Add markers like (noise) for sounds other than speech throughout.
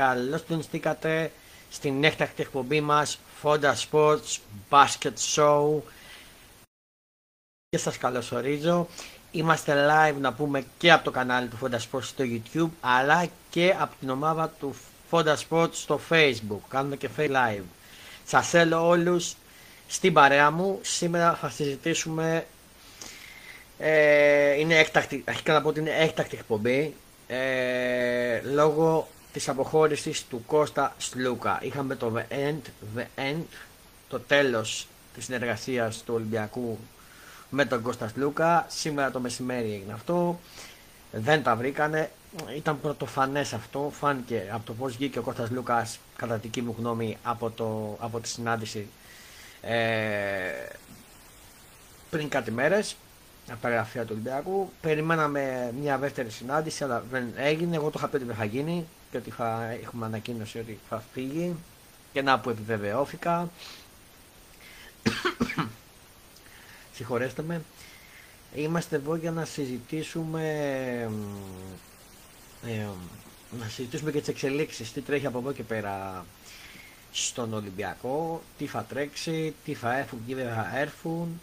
Καλώς τον στήκατε στην έκτακτη εκπομπή μας Fonda Sports Basket Show και σας καλωσορίζω. Είμαστε live να πούμε και από το κανάλι του Fonda Sports στο YouTube αλλά και από την ομάδα του Fonda Sports στο Facebook. Κάνουμε και face live. Σας θέλω όλους στην παρέα μου. Σήμερα θα συζητήσουμε ε, είναι έκτακτη, αρχικά να πω ότι είναι έκτακτη εκπομπή ε, λόγω της αποχώρησης του Κώστα Σλούκα. Είχαμε το The End, The End, το τέλος της συνεργασίας του Ολυμπιακού με τον Κώστα Σλούκα. Σήμερα το μεσημέρι έγινε αυτό. Δεν τα βρήκανε. Ήταν πρωτοφανές αυτό. Φάνηκε από το πώς βγήκε ο Κώστας Λούκας, κατά δική μου γνώμη, από, το, από τη συνάντηση ε, πριν κάτι μέρες από τα γραφεία του Ολυμπιακού. Περιμέναμε μια δεύτερη συνάντηση, αλλά δεν έγινε. Εγώ το είχα πει ότι δεν θα γίνει και ότι θα έχουμε ανακοίνωση ότι θα φύγει και να που επιβεβαιώθηκα. (coughs) Συγχωρέστε με. Είμαστε εδώ για να συζητήσουμε ε, να συζητήσουμε και τις εξελίξεις, τι τρέχει από εδώ και πέρα στον Ολυμπιακό, τι θα τρέξει, τι θα έρθουν, τι δεν θα έρθουν.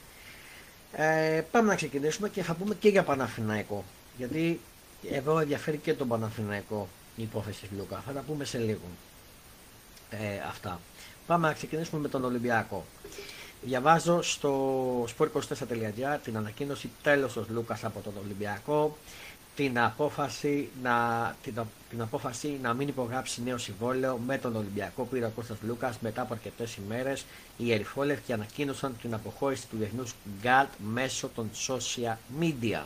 Ε, πάμε να ξεκινήσουμε και θα πούμε και για Παναθηναϊκό. Γιατί εδώ ενδιαφέρει και τον Παναθηναϊκό η υπόθεση του Λούκα. Θα τα πούμε σε λίγο ε, αυτά. Πάμε να ξεκινήσουμε με τον Ολυμπιακό. Διαβάζω στο sport24.gr την ανακοίνωση τέλος ο Λούκας από τον Ολυμπιακό την απόφαση να, την, την απόφαση να μην υπογράψει νέο συμβόλαιο με τον Ολυμπιακό πήρε ο Κώστας Λούκας μετά από αρκετές ημέρες οι Ερυφόλευκοι ανακοίνωσαν την αποχώρηση του διεθνούς Γκάλτ μέσω των social media.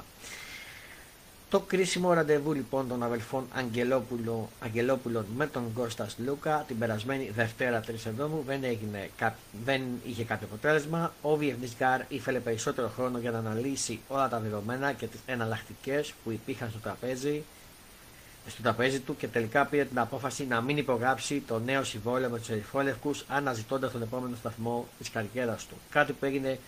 Το κρίσιμο ραντεβού λοιπόν των αδελφών Αγγελόπουλο, Αγγελόπουλων με τον Κώστας Λούκα την περασμένη Δευτέρα 3 Εβδόμου δεν, έγινε, δεν είχε κάποιο αποτέλεσμα. Ο Διεθνή Γκάρ ήθελε περισσότερο χρόνο για να αναλύσει όλα τα δεδομένα και τις εναλλακτικές που υπήρχαν στο τραπέζι, στο τραπέζι του και τελικά πήρε την απόφαση να μην υπογράψει το νέο συμβόλαιο με τους Ερυφόλευκου αναζητώντας τον επόμενο σταθμό της καριέρας του. Κάτι που έγινε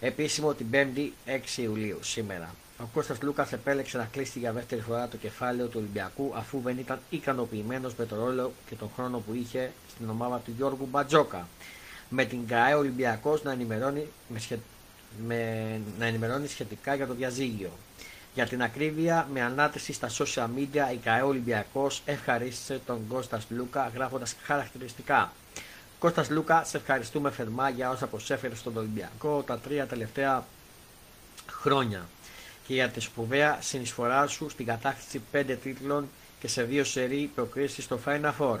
επίσημο την 5η 6 Ιουλίου σήμερα. Ο Κώστας Λούκας επέλεξε να κλείσει για δεύτερη φορά το κεφάλαιο του Ολυμπιακού αφού δεν ήταν ικανοποιημένος με τον ρόλο και τον χρόνο που είχε στην ομάδα του Γιώργου Μπατζόκα. Με την ΚΑΕ ο Ολυμπιακός να, ενημερώνει, με με, να ενημερώνει σχετικά για το διαζύγιο. Για την ακρίβεια, με ανάτηση στα social media, η ΚΑΕ Ολυμπιακός ευχαρίστησε τον Κώστας Λούκα γράφοντας χαρακτηριστικά. Κώστας Λούκα, σε ευχαριστούμε θερμά για όσα προσέφερε στον Ολυμπιακό τα τρία τελευταία χρόνια και για τη σπουδαία συνεισφορά σου στην κατάκτηση 5 τίτλων και σε δύο σερί προκρίσεις στο Final Four.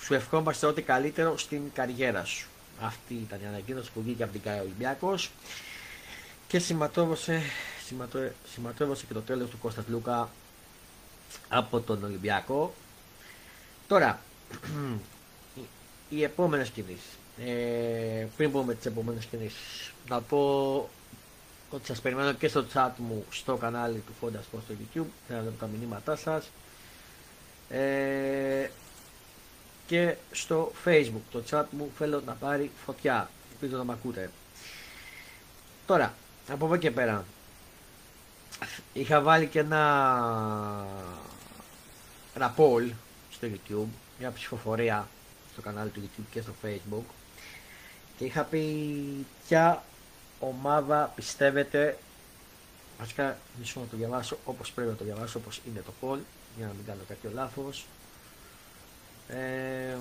Σου ευχόμαστε ό,τι καλύτερο στην καριέρα σου. Αυτή ήταν η ανακοίνωση που βγήκε από την ΚΑΕ Ολυμπιακός και σηματόβωσε, σηματόβωσε και το τέλος του Κώστας Λούκα από τον Ολυμπιακό. Τώρα, (clears throat) οι επόμενες κινήσεις. Ε, πριν πούμε τις επόμενες κινήσεις, να πω ότι σας περιμένω και στο chat μου στο κανάλι του Fonda Sports στο YouTube. Για να δω τα μηνύματά σας. Ε, και στο facebook το chat μου θέλω να πάρει φωτιά. Ελπίζω να με ακούτε. Τώρα από εδώ και πέρα. Είχα βάλει και ένα ένα poll στο YouTube μια ψηφοφορία στο κανάλι του YouTube και στο facebook. Και είχα πει ποια ομάδα πιστεύετε Βασικά, μισό να το διαβάσω όπως πρέπει να το διαβάσω, όπως είναι το poll, για να μην κάνω κάποιο λάθος. Ε,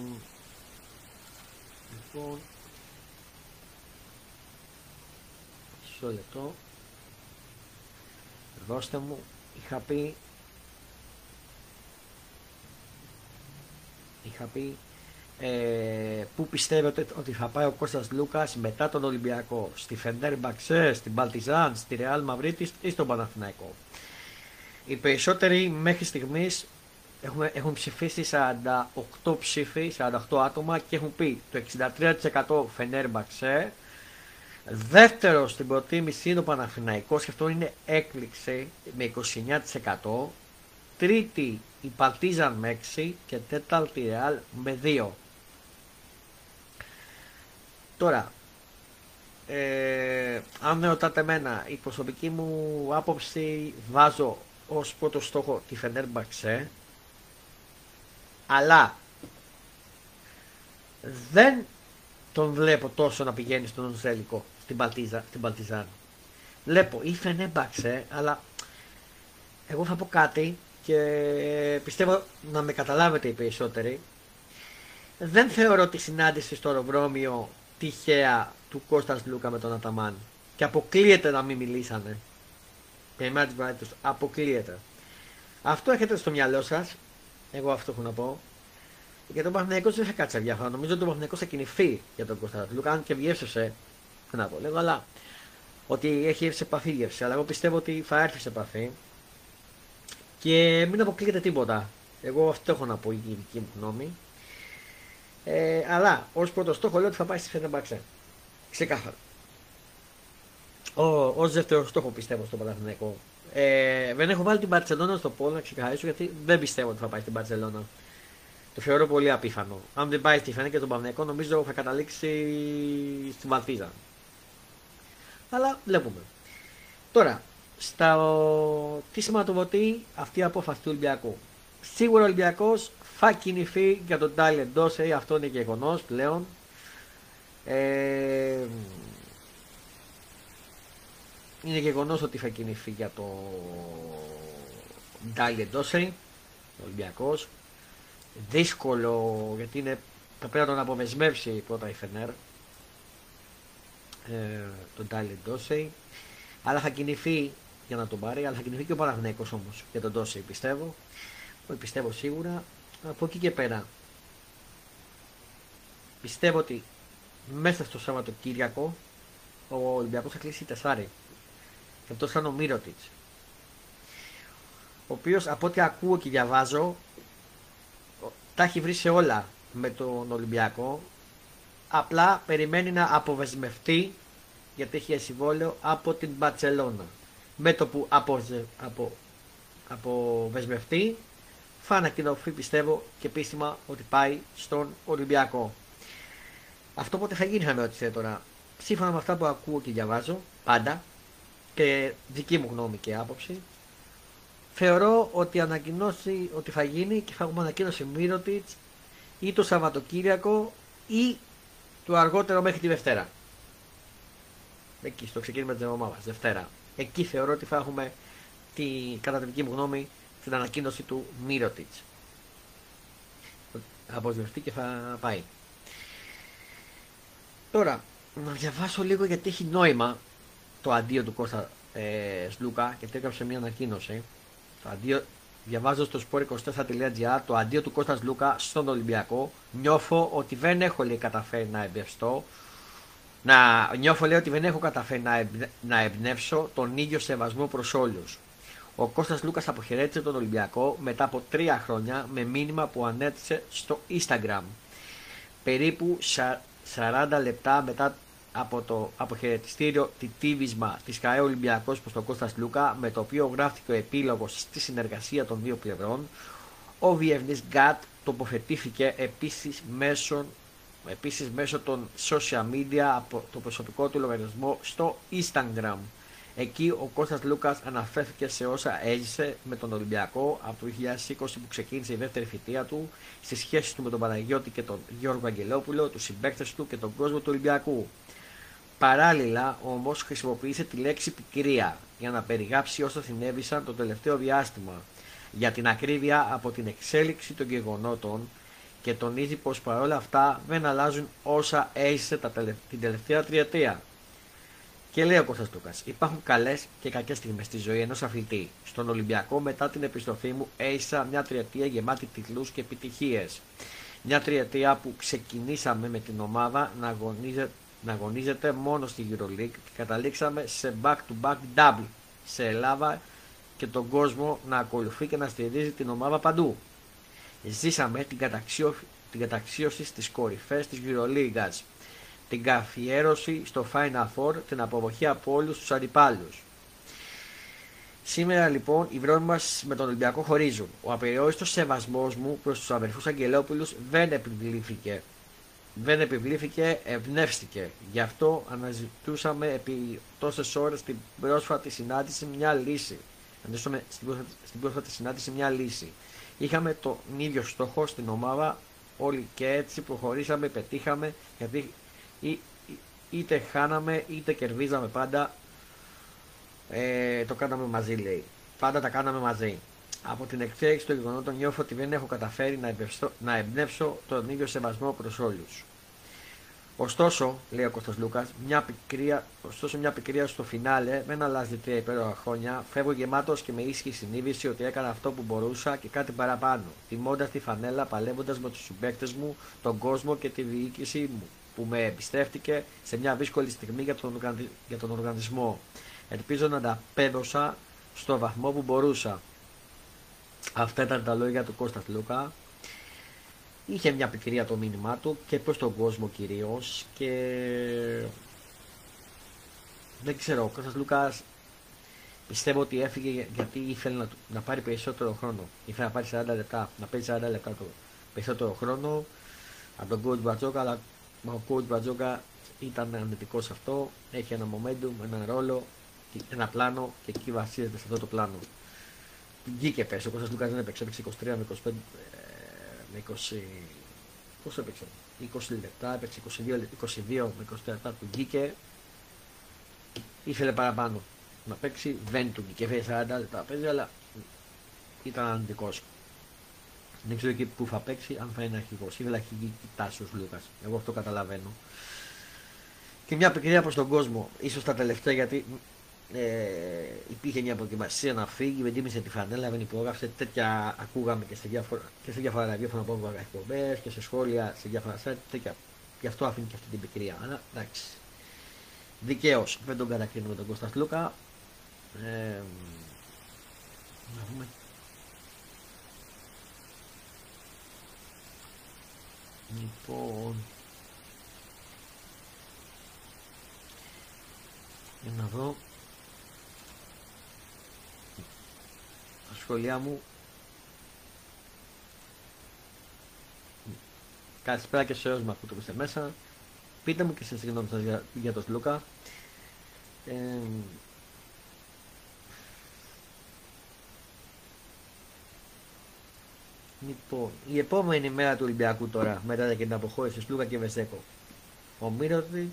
λοιπόν, μισό λεπτό. Δώστε μου, είχα πει, είχα πει ε, πού πιστεύετε ότι θα πάει ο Κώστας Λούκας μετά τον Ολυμπιακό, στη Φεντέρ Μπαξέ, στην Παλτιζάν, στη Ρεάλ Μαυρίτης ή στον Παναθηναϊκό; Οι περισσότεροι μέχρι στιγμής έχουν, έχουν ψηφίσει 48 ψήφοι, 48 άτομα και έχουν πει το 63% Φενέρ Μπαξέ, δεύτερο στην προτίμηση είναι ο Παναθηναϊκός και αυτό είναι έκπληξη με 29%, τρίτη η Παρτίζαν με 6 και τέταρτη Ρεάλ με 2. Τώρα, ε, αν με ρωτάτε εμένα, η προσωπική μου άποψη βάζω ως πρώτο στόχο τη Φενέρμπαξε αλλά δεν τον βλέπω τόσο να πηγαίνει στον Ζέλικο στην, Παλτίζα, στην Παλτιζάν. Βλέπω ή Φενέρμπαξε αλλά εγώ θα πω κάτι και πιστεύω να με καταλάβετε οι περισσότεροι. Δεν θεωρώ τη συνάντηση στο αεροδρόμιο τυχαία του Κώστας Λούκα με τον Αταμάν. Και αποκλείεται να μην μιλήσανε. Περιμένετε τους. Αποκλείεται. Αυτό έχετε στο μυαλό σας. Εγώ αυτό έχω να πω. Για τον Παναγενικό δεν θα κάτσει αδιάφορα. Νομίζω ότι ο Παναγενικό θα κινηθεί για τον Κώστα Λούκα. Αν και βιεύσευσε. Να πω λίγο, αλλά ότι έχει έρθει σε επαφή γεύση. Αλλά εγώ πιστεύω ότι θα έρθει σε επαφή. Και μην αποκλείεται τίποτα. Εγώ αυτό έχω να πω η δική μου γνώμη. Ε, αλλά ως πρώτο στόχο λέω ότι θα πάει στη Φενεμπαξέ. Ξεκάθαρα. Ω δεύτερο στόχο πιστεύω στο Παναθηναϊκό. Ε, δεν έχω βάλει την Παρσελόνα στο πόλο να ξεκαθαρίσω γιατί δεν πιστεύω ότι θα πάει στην Παρσελόνα. Το θεωρώ πολύ απίθανο. Αν δεν πάει στη Φενέ και τον Παναθηναϊκό νομίζω θα καταλήξει στην Βαλτίζα. Αλλά βλέπουμε. Τώρα, στα τι σηματοδοτεί αυτή η απόφαση του Ολυμπιακού. Σίγουρα ο Ολυμπιακός θα κινηθεί για τον Τάιλερ Ντόσεϊ, αυτό είναι γεγονός πλέον. Ε, είναι γεγονός ότι θα κινηθεί για το Τάιλερ Ντόσεϊ, ο Ολυμπιακός. Δύσκολο γιατί είναι, θα πρέπει να τον απομεσμεύσει πρώτα η Φενέρ. Ε, τον Τάιλερ Ντόσεϊ. Αλλά θα κινηθεί για να τον πάρει, αλλά θα κινηθεί και ο Παναγνέκος όμως για τον Ντόσεϊ πιστεύω. Πιστεύω σίγουρα από εκεί και πέρα πιστεύω ότι μέσα στο Σαββατοκύριακο ο Ολυμπιακός θα κλείσει τεσσάρι και αυτό σαν ο Μύρωτιτς ο οποίος από ό,τι ακούω και διαβάζω τα έχει βρει σε όλα με τον Ολυμπιακό. Απλά περιμένει να αποβεσμευτεί γιατί έχει συμβόλαιο από την Μπαρτσελώνα με το που απο, απο, αποβεσμευτεί θα ανακοινωθεί πιστεύω και επίσημα ότι πάει στον Ολυμπιακό. Αυτό πότε θα γίνει θα με ρωτήσετε τώρα. Σύμφωνα με αυτά που ακούω και διαβάζω πάντα και δική μου γνώμη και άποψη θεωρώ ότι ανακοινώσει ότι θα γίνει και θα έχουμε ανακοίνωση Μύρωτιτς ή το Σαββατοκύριακο ή το αργότερο μέχρι τη Δευτέρα. Εκεί στο ξεκίνημα της εβδομάδας, Δευτέρα. Εκεί θεωρώ ότι θα έχουμε τη, κατά τη δική μου γνώμη την ανακοίνωση του Μύρωτιτς. Θα αποσβευτεί και θα πάει. Τώρα, να διαβάσω λίγο γιατί έχει νόημα το αντίο του Κώστα ε, Σλούκα γιατί έγραψε μια ανακοίνωση. Το αντίο, διαβάζω στο sport24.gr το αντίο του Κώστα Λούκα στον Ολυμπιακό. Νιώθω ότι δεν έχω λέει, καταφέρει να εμπνευστώ. Να, νιώθω λέει ότι δεν έχω καταφέρει να, να εμπνεύσω τον ίδιο σεβασμό προς όλους. Ο Κώστας Λούκας αποχαιρέτησε τον Ολυμπιακό μετά από τρία χρόνια με μήνυμα που ανέτησε στο Instagram. Περίπου 40 λεπτά μετά από το αποχαιρετιστήριο τιτίβισμα της ΚαΕ Ολυμπιακός προς τον Κώστας Λούκα με το οποίο γράφτηκε ο επίλογος στη συνεργασία των δύο πλευρών ο διευνής Γκάτ τοποθετήθηκε επίσης μέσω, επίσης μέσω των social media από το προσωπικό του λογαριασμό στο Instagram. Εκεί ο Κώστας Λούκας αναφέρθηκε σε όσα έζησε με τον Ολυμπιακό από το 2020 που ξεκίνησε η δεύτερη φοιτεία του, στις σχέσεις του με τον Παναγιώτη και τον Γιώργο Αγγελόπουλο, τους συμπαίκτες του και τον κόσμο του Ολυμπιακού. Παράλληλα όμως χρησιμοποίησε τη λέξη πικρία για να περιγράψει όσα συνέβησαν το τελευταίο διάστημα. Για την ακρίβεια από την εξέλιξη των γεγονότων και τονίζει πως παρόλα αυτά δεν αλλάζουν όσα έζησε την τελευταία τριετία. Και λέει ο Κώστας Τούκας: Υπάρχουν καλές και κακές στιγμές στη ζωή ενός αθλητή. Στον Ολυμπιακό, μετά την επιστροφή μου, έζησα μια τριετία γεμάτη τίτλου και επιτυχίες. Μια τριετία που ξεκινήσαμε με την ομάδα να αγωνίζεται, να αγωνίζεται μόνο στη EuroLeague και καταλήξαμε σε back-to-back double σε Ελλάδα και τον κόσμο να ακολουθεί και να στηρίζει την ομάδα παντού. Ζήσαμε την, καταξίωση, την καταξίωση στις κορυφές της EuroLeague την καθιέρωση στο Final Four, την αποδοχή από όλους τους αντιπάλους. Σήμερα λοιπόν οι δρόμοι μας με τον Ολυμπιακό χωρίζουν. Ο απεριόριστος σεβασμός μου προς τους αδερφούς Αγγελόπουλους δεν επιβλήθηκε δεν επιβλήθηκε, ευνεύστηκε. Γι' αυτό αναζητούσαμε επί τόσες ώρες στην πρόσφατη συνάντηση μια λύση. Αναζητούσαμε στην πρόσφατη συνάντηση μια λύση. Είχαμε τον ίδιο στόχο στην ομάδα όλοι και έτσι προχωρήσαμε, πετύχαμε γιατί είτε χάναμε είτε κερδίζαμε πάντα ε, το κάναμε μαζί λέει. Πάντα τα κάναμε μαζί. Από την εξέλιξη των γεγονότων νιώθω ότι δεν έχω καταφέρει να, εμπνεύσω, να εμπνεύσω τον ίδιο σεβασμό προς όλους. Ωστόσο, λέει ο Κώστας Λούκας, μια πικρία, ωστόσο μια πικρία στο φινάλε δεν αλλάζει τρία υπέροχα χρόνια. Φεύγω γεμάτος και με ίσχυη συνείδηση ότι έκανα αυτό που μπορούσα και κάτι παραπάνω. Τιμώντας τη φανέλα, παλεύοντας με τους συμπαίκτες μου, τον κόσμο και τη διοίκηση μου, που με εμπιστεύτηκε σε μια δύσκολη στιγμή για τον, για τον οργανισμό. Ελπίζω να τα πέδωσα στο βαθμό που μπορούσα. Αυτά ήταν τα λόγια του Κώστας Λούκα. Είχε μια πικρία το μήνυμά του και προς τον κόσμο κυρίως και δεν ξέρω, ο Κώστας Λούκας πιστεύω ότι έφυγε γιατί ήθελε να, να πάρει περισσότερο χρόνο. Ήθελε να πάρει 40 λεπτά, να παίζει 40 λεπτά το περισσότερο χρόνο από τον coach Μπατζόκα, αλλά ο coach Μπατζόκα ήταν αρνητικός αυτό, έχει ένα momentum, ένα ρόλο, ένα πλάνο και εκεί βασίζεται σε αυτό το πλάνο. Βγήκε πέσει, ο Κώστας Λούκας δεν έπαιξε, έπαιξε 23 με 25 με 20. Πόσο έπαιξε, 20 λεπτά, έπαιξε 22, 22 με 20 λεπτά του βγήκε. Ήθελε παραπάνω να παίξει, δεν του βγήκε. 40 λεπτά παίζει, αλλά ήταν αρνητικός. Δεν ξέρω εκεί που θα παίξει, αν θα είναι αρχηγός. Ήθελε αρχηγή τάση ο Λούκας. Εγώ αυτό καταλαβαίνω. Και μια πικρία προς τον κόσμο, ίσως τα τελευταία γιατί ε, υπήρχε μια προετοιμασία να φύγει, δεν τίμησε τη φανέλα, δεν υπόγραψε. Τέτοια ακούγαμε και σε διάφορα, και σε διάφορα ραδιόφωνα που έβγαλε εκπομπές και σε σχόλια σε διάφορα site. Τέτοια. Γι' αυτό αφήνει και αυτή την πικρία. Αλλά εντάξει. Δικαίως δεν τον κατακρίνουμε τον Κώστας Λούκα. Ε, να δούμε. Λοιπόν. Για να δω. σχόλιά μου. Καλησπέρα και σε όλους μας που το είστε μέσα. Πείτε μου και σε συγγνώμη σας για, για τον Λούκα. Ε, λοιπόν, η επόμενη μέρα του Ολυμπιακού τώρα, μετά την αποχώρηση του Λούκα και Βεζέκο. Ο Μύρωτης,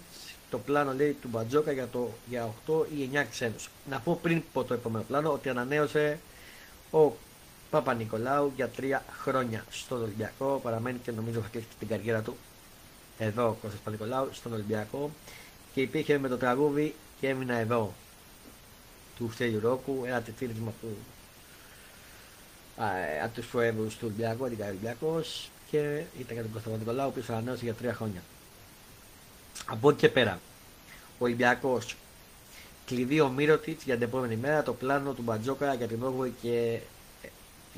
το πλάνο λέει του Μπατζόκα για, το, για 8 ή 9 ξένους. Να πω πριν πω το επόμενο πλάνο ότι ανανέωσε ο Παπα-Νικολάου για τρία χρόνια στον Ολυμπιακό. Παραμένει και νομίζω θα κλείσει την καριέρα του εδώ ο Κώστας Παπα-Νικολάου στον Ολυμπιακό και υπήρχε με το τραγούδι και έμεινα εδώ του Στέλιου Ρόκου, ένα τετήριγμα του από τους προέδρους του Ολυμπιακού, αντικά Ολυμπιακός και ήταν για τον Κώστα Νικολάου που ανανέωσε για τρία χρόνια. Από εκεί και πέρα, ο Ολυμπιακός Κλειδί ο Μύρωτιτς για την επόμενη μέρα, το πλάνο του Μπατζόκα για την 8η και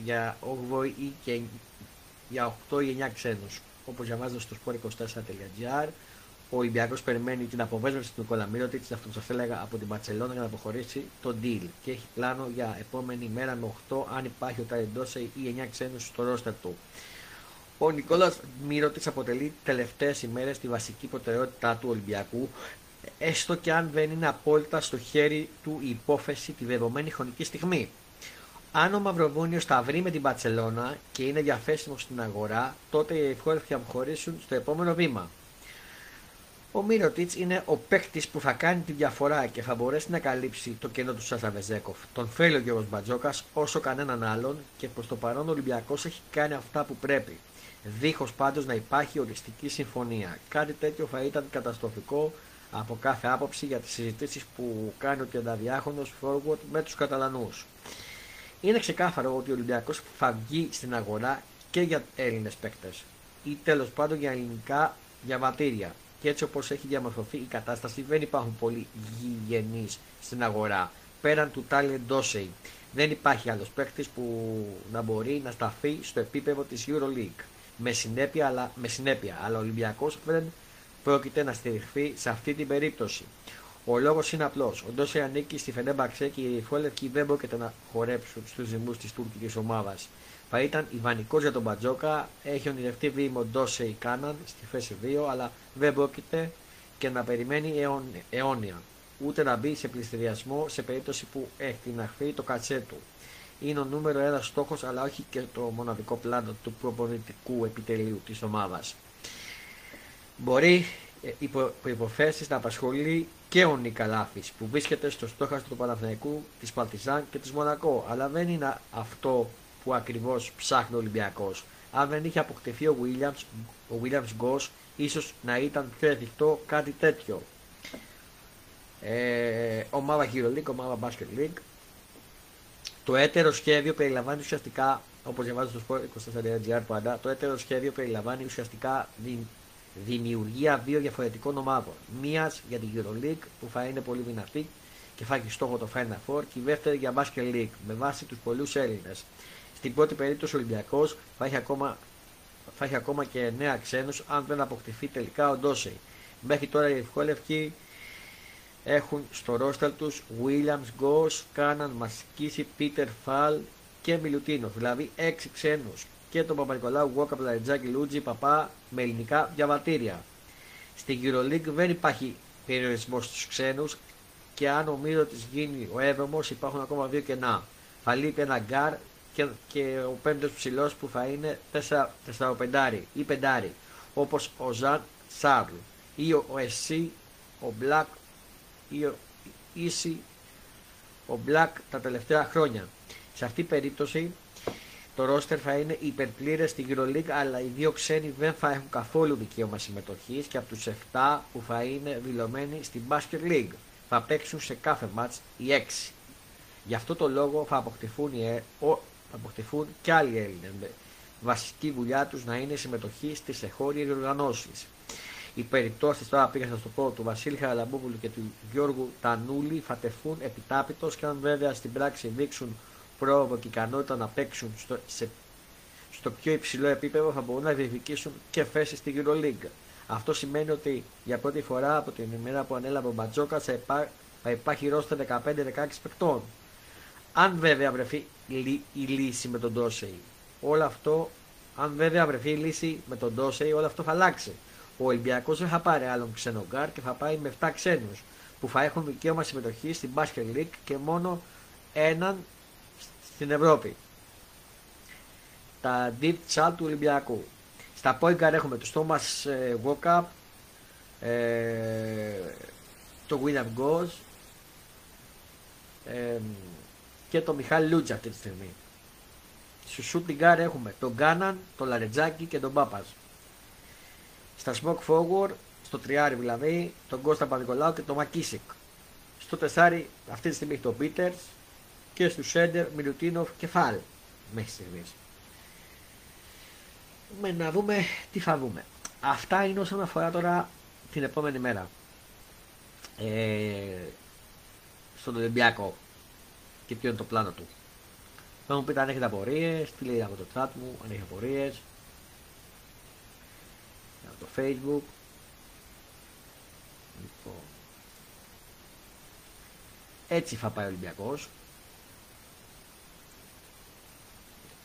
για 8η ή και για 8 ή 9 ξένους. Όπως διαβάζω στο sport24.gr, ο Ολυμπιακός περιμένει την αποβέσμευση του Νικόλα Μύρωτιτ, αυτό που σα έλεγα, από την Μπαρσελόνα για να αποχωρήσει το deal. Και έχει πλάνο για επόμενη μέρα με 8, αν υπάρχει ο Ταρεντόσε ή 9 ξένους στο ρόστερ του. Ο Νικόλας Μύρωτιτ αποτελεί τελευταίες ημέρες τη βασική προτεραιότητά του Ολυμπιακού έστω και αν δεν είναι απόλυτα στο χέρι του η υπόθεση τη δεδομένη χρονική στιγμή. Αν ο Μαυροβούνιος θα βρει με την Παρσελώνα και είναι διαθέσιμος στην αγορά, τότε οι ευχόρες θα αποχωρήσουν στο επόμενο βήμα. Ο Μύρωτιτς είναι ο παίκτης που θα κάνει τη διαφορά και θα μπορέσει να καλύψει το κενό του Σάσα Βεζέκοφ. Τον θέλει ο Γιώργος Μπατζόκας όσο κανέναν άλλον και προς το παρόν ο Ολυμπιακός έχει κάνει αυτά που πρέπει. Δίχως πάντως να υπάρχει οριστική συμφωνία. Κάτι τέτοιο θα ήταν καταστροφικό από κάθε άποψη για τις συζητήσεις που κάνει ο κενταδιάχονος Forward με τους Καταλανούς. Είναι ξεκάθαρο ότι ο Ολυμπιακός θα βγει στην αγορά και για Έλληνες παίκτες ή τέλος πάντων για ελληνικά διαβατήρια. Και έτσι όπως έχει διαμορφωθεί η κατάσταση δεν υπάρχουν πολλοί γηγενείς στην αγορά πέραν του Τάλιεν Ντόσεϊ. Δεν υπάρχει άλλος παίκτης που να μπορεί να σταθεί στο επίπεδο της EuroLeague. Με συνέπεια, αλλά, με συνέπεια, αλλά ο Ολυμπιακός δεν πρόκειται να στηριχθεί σε αυτή την περίπτωση. Ο λόγος είναι απλός. Ο Ντόσε ανήκει στη Φενέμπαξε και οι Φόλευκοι δεν μπορείτε να χορέψουν στους ζυμού της τουρκικής ομάδας. Θα ήταν ιδανικός για τον Μπατζόκα. Έχει ονειρευτεί βήμα Ντόσε ή Κάναν στη θέση 2, αλλά δεν πρόκειται και να περιμένει αιώνια. Ούτε να μπει σε πληστηριασμό σε περίπτωση που εκτιναχθεί το κατσέ του. Είναι ο νούμερο ένας στόχος, αλλά όχι και το μοναδικό πλάνο του προπονητικού επιτελείου της ομάδας. Μπορεί ε, υπό προποθέσει να απασχολεί και ο Νικαλάφη που βρίσκεται στο στόχαστρο του Παναθηναϊκού, της Παλτιζάν και της Μονακό. Αλλά δεν είναι αυτό που ακριβώς ψάχνει ο Ολυμπιακός. Αν δεν είχε αποκτηθεί ο Williams, ο Williams Goss, ίσως να ήταν πιο εφικτό κάτι τέτοιο. Ε, ομάδα League, ομάδα Basket League. Το έτερο σχέδιο περιλαμβάνει ουσιαστικά, όπως διαβάζω στο Sport 24.gr πάντα, το έτερο σχέδιο περιλαμβάνει ουσιαστικά δημιουργία δύο διαφορετικών ομάδων. Μίας για την EuroLeague που θα είναι πολύ δυνατή και θα έχει στόχο το Final Four και η δεύτερη για Basket League με βάση τους πολλούς Έλληνες. Στην πρώτη περίπτωση ο Ολυμπιακός θα, έχει ακόμα, θα έχει ακόμα και νέα ξένους αν δεν αποκτηθεί τελικά ο Ντόσεϊ. Μέχρι τώρα οι ευκόλευκοι έχουν στο ρόσταλ τους Williams, Goss, Κάναν, Μασκίση, Πίτερ Φαλ και Μιλουτίνο, δηλαδή έξι ξένους και τον Παπα-Νικολάου Γουόκα, Πλαριτζάκη, Λούτζι, Παπά με ελληνικά διαβατήρια. Στην EuroLeague δεν υπάρχει περιορισμός στους ξένους και αν ο Μύρο τη γίνει ο 7ο, υπάρχουν ακόμα δύο κενά. Θα λείπει ένα γκάρ και, και ο πέμπτος ψηλός που θα είναι 4-5 ή 5 όπως ο Ζαν Σάρλ ή ο, ο Εσύ, ο Μπλακ ή ο Ίση, ο Μπλακ τα τελευταία χρόνια. Σε αυτή την περίπτωση το ρόστερ θα είναι υπερπλήρες στην EuroLeague, αλλά οι δύο ξένοι δεν θα έχουν καθόλου δικαίωμα συμμετοχής και από τους 7 που θα είναι δηλωμένοι στην Basket League θα παίξουν σε κάθε match οι 6. Γι' αυτό το λόγο θα αποκτηθούν, οι, ε, ο, θα αποκτηθούν και άλλοι Έλληνες με βασική δουλειά τους να είναι συμμετοχή στις εχώριες οργανώσει. Οι περιπτώσεις, τώρα πήγα να το πω, του Βασίλη Χαραλαμπόπουλου και του Γιώργου Τανούλη θα τεθούν επιτάπητος και αν βέβαια στην πράξη δείξουν πρόοδο και ικανότητα να παίξουν στο, σε, στο πιο υψηλό επίπεδο θα μπορούν να διεκδικήσουν και θέσεις στη EuroLeague. Αυτό σημαίνει ότι για πρώτη φορά από την ημέρα που ανέλαβε ο Μπατζόκας θα, υπά, θα υπάρχει ρόστα 15-16 παικτών. Αν βέβαια βρεθεί η λύση με τον Ντόσεϊ, όλο αυτό, αν βέβαια βρεθεί η λύση με τον Ντόσεϊ, όλο αυτό θα αλλάξει. Ο Ολυμπιακός δεν θα πάρει άλλον ξενογκάρ και θα πάει με 7 ξένους που θα έχουν δικαίωμα συμμετοχή στην Basket League και μόνο έναν στην Ευρώπη. Τα deep chart του Ολυμπιακού. Στα point guard έχουμε τον Thomas Walkup, ε, το William Goss ε, και τον Μιχάλη Λούτζα αυτή τη στιγμή. Στου shooting guard έχουμε τον Γκάναν, τον Λαρετζάκη και τον Πάπας. Στα smoke forward, στο τριάρι δηλαδή, τον Κώστα Παδικολάου και τον Μακίσικ. Στο τεσάρι αυτή τη στιγμή έχει τον Πίτερς, και στου Σέντερ, Μιλουτίνοφ και Φάλ μέχρι στιγμής. Με να δούμε τι θα δούμε. Αυτά είναι όσον αφορά τώρα την επόμενη μέρα. Ε, στον Ολυμπιακό και ποιο είναι το πλάνο του. Θα μου πείτε αν έχετε απορίες, τι λέει από το chat μου, αν έχει απορίες. Από το facebook. Λοιπόν. Έτσι θα πάει ο Ολυμπιακός.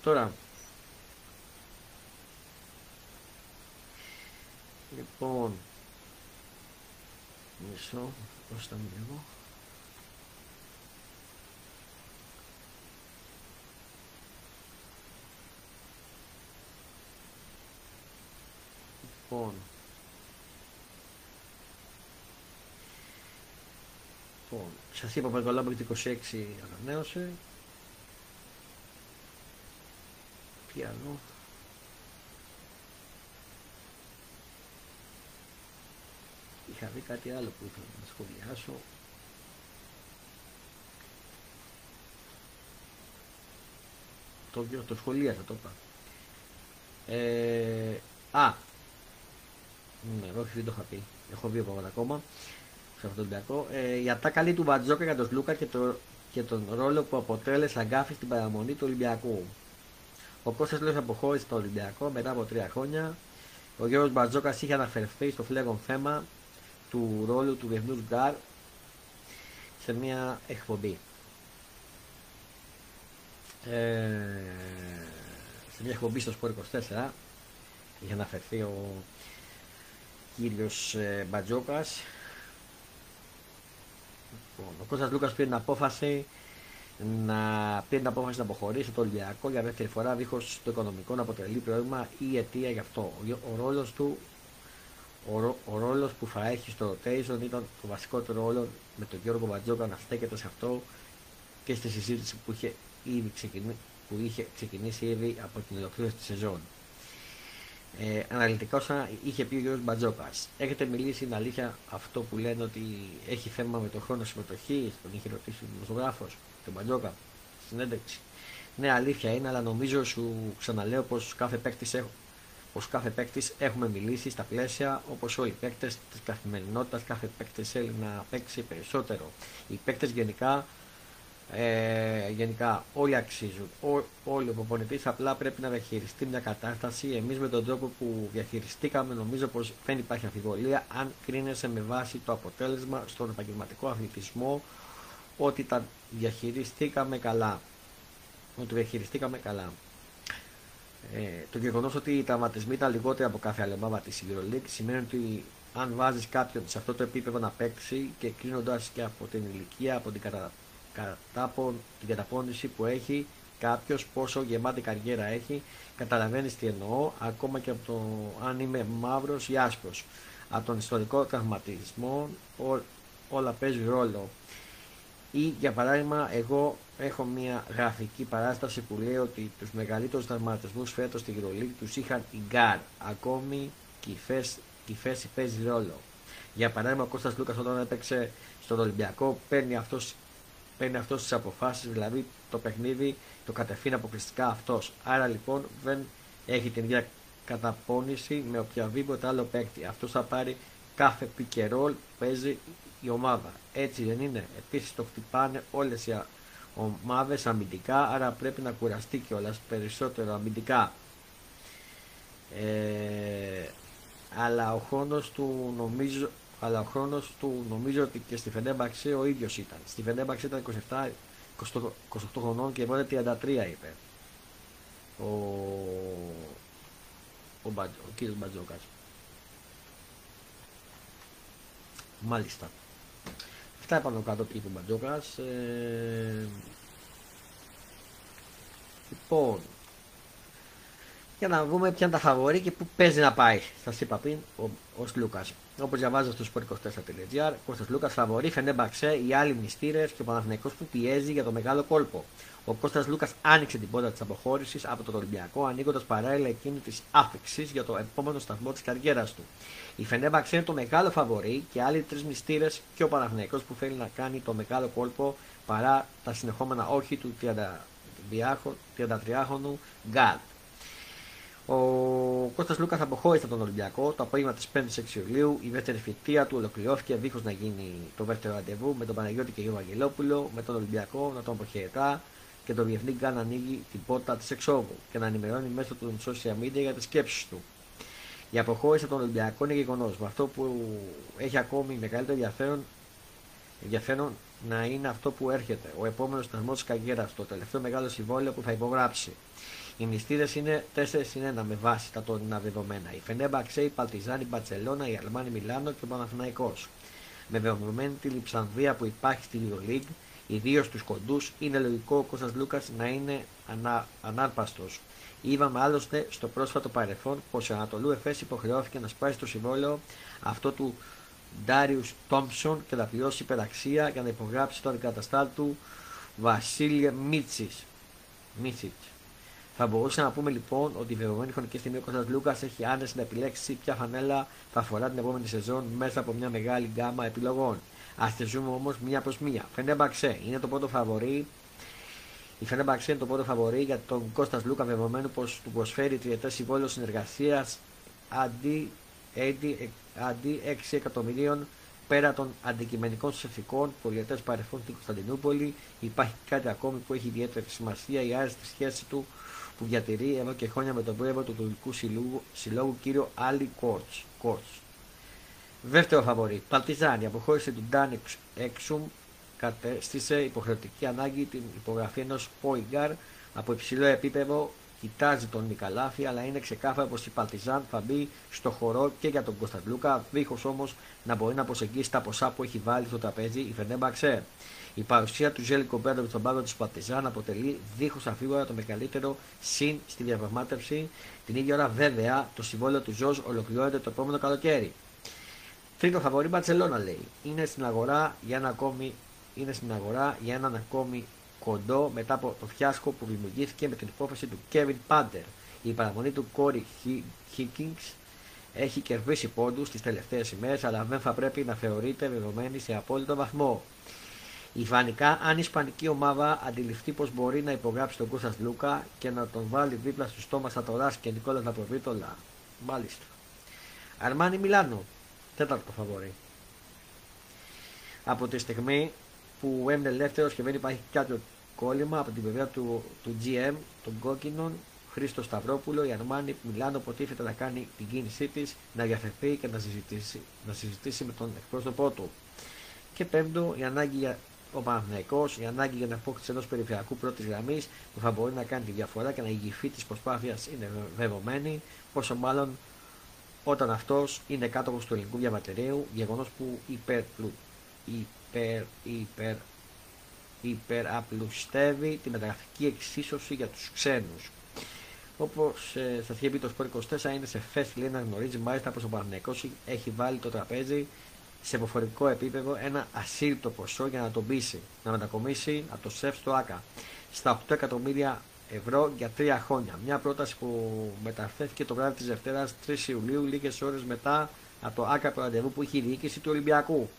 Τώρα, λοιπόν, μισό, πώς θα λίγο. Λοιπόν, Λοιπόν, σας είπα πολύ καλά 26 ανανέωσε πιανό. Είχα δει κάτι άλλο που ήθελα να σχολιάσω. Το, το σχολίασα το είπα. Ε, α, ναι, όχι δεν το είχα πει. Έχω δύο πράγματα ακόμα σε αυτό το Ολυμπιακό. Ε, η ατάκαλη του Μπατζόκα για τον Σλούκα και, το, και τον ρόλο που αποτέλεσε αγκάφη στην παραμονή του Ολυμπιακού. Ο Κώστας Λόις αποχώρησε στο Ολυμπιακό μετά από τρία χρόνια. Ο Γιώργος Μπατζόκας είχε αναφερθεί στο φλέγον θέμα του ρόλου του διεθνούς γκάρ σε μια εκπομπή. Ε, σε μια εκπομπή στο Σπορ 24 είχε αναφερθεί ο κύριος ε, Μπατζόκας λοιπόν, ο Κώστας Λούκας πήρε την απόφαση να πήρε την απόφαση να αποχωρήσει το Ολυμπιακό για δεύτερη φορά δίχως το οικονομικό να αποτελεί πρόβλημα ή αιτία γι' αυτό. Ο, ο ρόλος του ο, ο ρόλος που θα έχει στο rotation ήταν το βασικότερο ρόλο με τον Γιώργο Μπατζόκα να στέκεται σε αυτό και στη συζήτηση που είχε ήδη ξεκινήσει, που είχε ξεκινήσει ήδη από την ολοκλήρωση της σεζόν. Ε, αναλυτικά όσα είχε πει ο Γιώργος Μπατζόκας. Έχετε μιλήσει, είναι αλήθεια αυτό που λένε ότι έχει θέμα με το χρόνο συμμετοχή, τον είχε ρωτήσει ο δημοσιογράφος, τον Μπατζόκα, στην ένταξη. Ναι, αλήθεια είναι, αλλά νομίζω σου ξαναλέω πως κάθε παίκτης έχω, πως κάθε παίκτης έχουμε μιλήσει στα πλαίσια όπως όλοι οι παίκτες της καθημερινότητας. Κάθε παίκτης θέλει να παίξει περισσότερο. Οι παίκτες γενικά ε, γενικά όλοι αξίζουν. Ό, όλοι ο προπονητή απλά πρέπει να διαχειριστεί μια κατάσταση. Εμείς με τον τρόπο που διαχειριστήκαμε, νομίζω πως δεν υπάρχει αμφιβολία αν κρίνεσαι με βάση το αποτέλεσμα στον επαγγελματικό αθλητισμό ότι τα διαχειριστήκαμε καλά. Ότι διαχειριστήκαμε καλά. Ε, το γεγονός ότι οι τραυματισμοί ήταν λιγότεροι από κάθε άλλη ομάδα της EuroLeague σημαίνει ότι αν βάζεις κάποιον σε αυτό το επίπεδο να παίξει και κρίνοντα και από την ηλικία, από την κατα κατά την καταπώνηση που έχει κάποιος, πόσο γεμάτη καριέρα έχει, καταλαβαίνεις τι εννοώ, ακόμα και από το αν είμαι μαύρος ή άσπρος. Από τον ιστορικό τραυματισμό ό, όλα παίζει ρόλο. Ή για παράδειγμα, εγώ έχω μια γραφική παράσταση που λέει ότι τους μεγαλύτερους τραυματισμούς φέτος στη Γυρολίκη τους είχαν οι Γκάρ. Ακόμη και η θέση παίζει ρόλο. Για παράδειγμα, ο Κώστας Λούκας όταν έπαιξε στον Ολυμπιακό παίρνει αυτός παίρνει αυτός τις αποφάσεις, δηλαδή το παιχνίδι το κατευθύνει αποκλειστικά αυτός. Άρα λοιπόν δεν έχει την ίδια καταπώνηση με οποιαδήποτε άλλο παίκτη. Αυτός θα πάρει κάθε pick παίζει η ομάδα. Έτσι δεν είναι. Επίσης το χτυπάνε όλες οι ομάδες αμυντικά, άρα πρέπει να κουραστεί κιόλας περισσότερο αμυντικά. Ε, αλλά ο χρόνο του νομίζω αλλά ο χρόνος του νομίζω ότι και στη Φενέμπαξε ο ίδιος ήταν. Στη Φενέμπαξε ήταν 27, 28, 28 χρονών και πρώτα 33 είπε. Ο, ο, Μπατζ, ο κύριος Μπατζόκας. Μάλιστα. Αυτά επάνω κάτω που είπε ο Μπατζόκας. Ε, λοιπόν, για να δούμε ποια είναι τα φαβορή και πού παίζει να πάει. Σας είπα πριν ο, ο Λούκα. Όπως διαβάζω στο sport24.gr, Κώστας Λούκας φαβορή, Φενέμπαξε, οι άλλοι μνηστήρε και ο Παναθηναϊκός που πιέζει για το μεγάλο κόλπο. Ο Κώστας Λούκας άνοιξε την πόρτα της αποχώρησης από τον Ολυμπιακό, ανοίγοντας παράλληλα εκείνη της άφηξης για το επόμενο σταθμό της καριέρας του. Η Φενέμπαξε είναι το μεγάλο φαβορή και άλλοι τρεις μνηστήρε και ο Παναθηναϊκός που θέλει να κάνει το μεγάλο κόλπο παρά τα συνεχόμενα όχι του 33χρονου Γκάλ. Ο Κώστας Λούκας αποχώρησε από τον Ολυμπιακό το απόγευμα της 5η 6 Ιουλίου. Η δεύτερη φοιτεία του ολοκληρώθηκε δίχως να γίνει το δεύτερο ραντεβού με τον Παναγιώτη και τον Αγγελόπουλο, με τον Ολυμπιακό να τον αποχαιρετά και τον Διεθνή Γκάν να ανοίγει την πόρτα της εξόδου και να ενημερώνει μέσω των social media για τις σκέψεις του. Η αποχώρηση από τον Ολυμπιακό είναι γεγονός. Με αυτό που έχει ακόμη μεγαλύτερο ενδιαφέρον, ενδιαφέρον να είναι αυτό που έρχεται. Ο επόμενος σταθμό της καριέρας, το τελευταίο μεγάλο συμβόλαιο που θα υπογράψει. Οι μυστήρες είναι 4 συν 1 με βάση τα τωρινά δεδομένα. Η Φενέμπα Αξέη, η Παλτιζάνη, η Μπαρσελόνα, η Αλμάνη Μιλάνο και ο Παναθυναϊκό. Με δεδομένη τη λειψανδία που υπάρχει στη Euroleague, ιδίως στους κοντούς, είναι λογικό ο Κώστας Λούκας να είναι ανά, ανάρπαστος. Είδαμε άλλωστε στο πρόσφατο παρελθόν πως η Ανατολού Εφές υποχρεώθηκε να σπάσει το συμβόλαιο αυτό του Ντάριους Τόμψον και να πληρώσει υπεραξία για να υπογράψει τον αντικαταστάτη του Βασίλεια Μίτσιτς. Θα μπορούσαμε να πούμε λοιπόν ότι η δεδομένη χρονική στιγμή ο Κώστας Λούκας έχει άνεση να επιλέξει ποια φανέλα θα αφορά την επόμενη σεζόν μέσα από μια μεγάλη γκάμα επιλογών. Α τη ζούμε όμως μία προς μία. Φενέμπαξε είναι το πρώτο φαβορή. Η Φενέμπαξε είναι το πρώτο φαβορή για τον Κώστας Λούκα δεδομένου πως του προσφέρει τριετές συμβόλαιο συνεργασίας αντί, αντί, αντί 6 εκατομμυρίων πέρα των αντικειμενικών συνθηκών πολιετέ παρελθόν στην Κωνσταντινούπολη. Υπάρχει κάτι ακόμη που έχει ιδιαίτερη σημασία η άριστη σχέση του που διατηρεί εδώ και χρόνια με τον πρόεδρο του Τουρκικού Συλλόγου, Συλλόγου κύριο Άλλη Κόρτς. Δεύτερο φαβορή, Παλτιζάνη, αποχώρησε του Ντάνιξ Έξουμ, κατέστησε υποχρεωτική ανάγκη την υπογραφή ενός Πόιγκαρ από υψηλό επίπεδο. Κοιτάζει τον Νικαλάφη, αλλά είναι ξεκάθαρο πως η Παρτιζάν θα μπει στο χορό και για τον Κωνσταντλούκα, δίχως όμως να μπορεί να προσεγγίσει τα ποσά που έχει βάλει στο τραπέζι η Φενέμπαξε. Η παρουσία του Ζέλικο Μπέρντοβιτ στον πάγκο της Παρτιζάν αποτελεί δίχως αφίβολα το μεγαλύτερο συν στη διαπραγμάτευση. Την ίδια ώρα, βέβαια, το συμβόλαιο του Ζως ολοκληρώνεται το επόμενο καλοκαίρι. Τρίτο φαβορή Μπαρσελόνα λέει. Είναι στην αγορά για ένα ακόμη είναι στην αγορά για έναν ακόμη κοντό μετά από το φιάσκο που δημιουργήθηκε με την υπόθεση του Kevin Πάντερ. Η παραμονή του Κόρι Higgins έχει κερδίσει πόντους τις τελευταίες ημέρες, αλλά δεν θα πρέπει να θεωρείται δεδομένη σε απόλυτο βαθμό. Ιδανικά, αν η Ισπανική ομάδα αντιληφθεί πως μπορεί να υπογράψει τον Κώστα Λούκα και να τον βάλει δίπλα στο στόμα Σατορά και Νικόλας Ναπροβίτολα. Μάλιστα. Αρμάνι Μιλάνο. Τέταρτο φαβορή. Από τη στιγμή που έμεινε ελεύθερος και δεν υπάρχει κάποιο κόλλημα από την πλευρά του, του GM των κόκκινων, Χρήστο Σταυρόπουλο, η Αρμάνι Μιλάνο υποτίθεται να κάνει την κίνησή της, να διαφερθεί και να συζητήσει, να συζητήσει με τον εκπρόσωπό του. Και πέμπτο, η ανάγκη για ο Παναθυναϊκό, η ανάγκη για να απόκτηση ενός περιφερειακού πρώτης γραμμής που θα μπορεί να κάνει τη διαφορά και να ηγηθεί της προσπάθειας είναι δεδομένη, πόσο μάλλον όταν αυτός είναι κάτω του ελληνικού διαβατηρίου, γεγονός που υπερπλου, υπερ, υπερ, υπεραπλουστεύει τη μεταγραφική εξίσωση για τους ξένους. Όπως ε, θα είχε πει το Σπορ 24, είναι σε φέση λέει να γνωρίζει μάλιστα πως ο Παναγενικό έχει βάλει το τραπέζι σε υποφορικό επίπεδο ένα ασύλληπτο ποσό για να τον πείσει να μετακομίσει από το ΣΕΦ στο ΑΚΑ στα 8 εκατομμύρια ευρώ για τρία χρόνια. Μια πρόταση που μεταφέρθηκε το βράδυ της Δευτέρας 3 Ιουλίου, λίγες ώρες μετά από το ΑΚΑ ραντεβού που είχε η διοίκηση του Ολυμπιακού.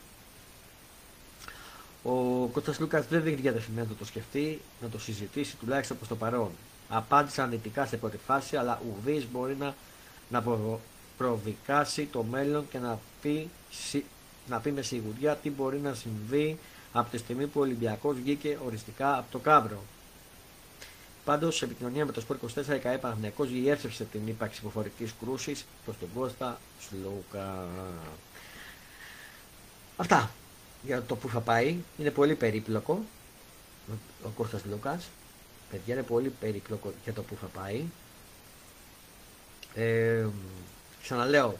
Ο Κώστας Λούκας δεν δείχνει διατεθειμένο να το σκεφτεί, να το συζητήσει τουλάχιστον προς το παρόν. Απάντησε αρνητικά σε πρώτη φάση, αλλά ουδής μπορεί να, να προδικάσει το μέλλον και να πει να πει με σιγουριά τι μπορεί να συμβεί από τη στιγμή που ο Ολυμπιακός βγήκε οριστικά από το κάβρο. Πάντως, σε επικοινωνία με το Σπορ 24, η ΚαΕ Παναγενικό διεύθυνσε την ύπαρξη υποφορική κρούσης προς τον Κώστα Σλούκα. Αυτά για το που θα πάει. Είναι πολύ περίπλοκο ο Κώστας Λούκας. Παιδιά είναι πολύ περίπλοκο για το που θα πάει. Ε, ξαναλέω,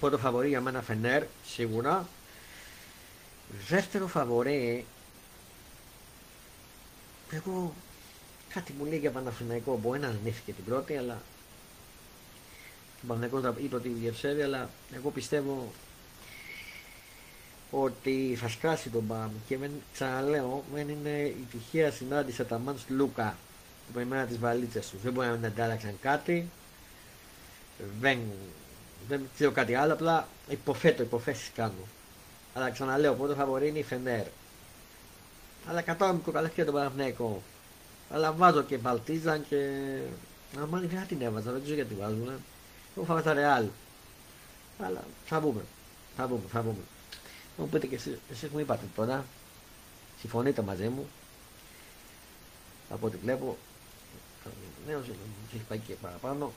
Πρώτο φαβορή για μένα Φενέρ, σίγουρα. Δεύτερο φαβορή, εγώ κάτι μου λέει για Παναθηναϊκό. Μπορεί να αρνήθηκε την πρώτη, αλλά ο Παναθηναϊκός είπε ότι διευσέβει, αλλά εγώ πιστεύω ότι θα σκάσει τον Μπαμ και δεν, ξαναλέω, δεν είναι η τυχαία συνάντηση τα Μάντς Λούκα που εμένα τις βαλίτσες τους. Δεν μπορεί να αντάλλαξαν κάτι. Δεν δεν ξέρω κάτι άλλο, απλά υποθέτω, υποθέσεις κάνω. Αλλά ξαναλέω, πρώτο φαβορή είναι η Φενέρ. Αλλά κατάλαβα μικρό καλάθι τον Παναθηναϊκό. Αλλά βάζω και Βαλτίζαν και. Αμάν δεν την έβαζα, δεν ξέρω γιατί βάζουν. Εγώ θα βάζα Ρεάλ. Αλλά θα μπούμε. Θα μπούμε, θα μπούμε. Μου πείτε και εσείς, εσείς μου είπατε τώρα. Συμφωνείτε μαζί μου. Από ό,τι βλέπω. Νέος έχει πάει και παραπάνω.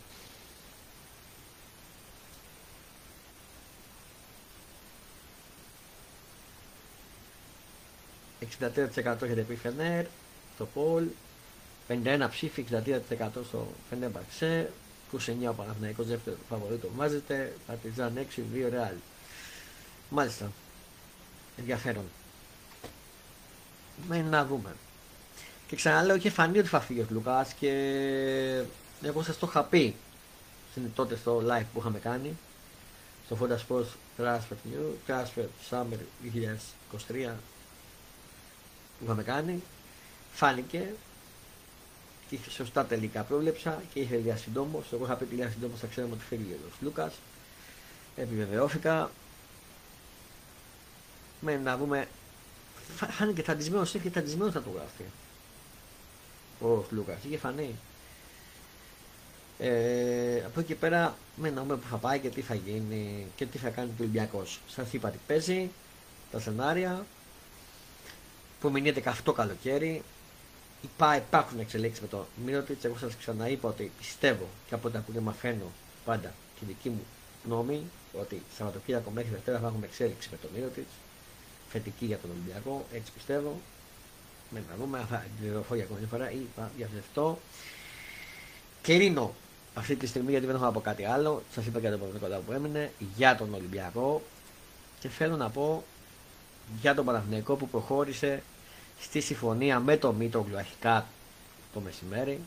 63% έχετε πει Φενέρ, στο Πολ, 51 ψήφι, 63% στο Φενέρ Μπαξέ, 29 ο Παναθηναϊκός δεύτερο φαβορή το βάζετε, Παρτιζάν 6, 2 Ρεάλ. Μάλιστα. Ενδιαφέρον. Μένει να δούμε. Και ξαναλέω, είχε φανεί ότι θα φύγει ο Λουκάς και εγώ σας το είχα πει τότε στο live που είχαμε κάνει στο Fonda Sports Transfer New, Transfer Summer 2023 που είχαμε κάνει, φάνηκε και είχε σωστά τελικά πρόβλεψα και είχε διασυντόμω. Εγώ είχα πει ότι διασυντόμω θα ξέρουμε ότι φύγει ο Λούκας. Επιβεβαιώθηκα. Με να δούμε. Φάνηκε θαντισμένος, είχε θαντισμένος θα το γράφει. Ο Λούκας. Είχε φανεί. Ε, από εκεί πέρα, με να δούμε που θα πάει και τι θα γίνει και τι θα κάνει ο Ολυμπιακός. Σας είπα τι παίζει, τα σενάρια, που μηνύεται καυτό καλοκαίρι. Υπά, υπάρχουν εξελίξεις με το Μύρωτιτ. Εγώ σας ξαναείπα ότι πιστεύω και από τα που μαθαίνω πάντα τη δική μου γνώμη ότι Σαββατοκύριακο μέχρι Δευτέρα θα έχουμε εξέλιξη με το Μύρωτιτ. θετική για τον Ολυμπιακό, έτσι πιστεύω. Με να δούμε, θα επιβεβαιωθώ για ακόμη φορά ή θα διαβεβαιωθώ. Κλείνω αυτή τη στιγμή γιατί δεν έχω να πω κάτι άλλο. Σας είπα και το πρώτο κοντά που έμεινε για τον Ολυμπιακό και θέλω να πω για τον Παναθηναϊκό που προχώρησε στη συμφωνία με το Μήτογλου αρχικά το μεσημέρι.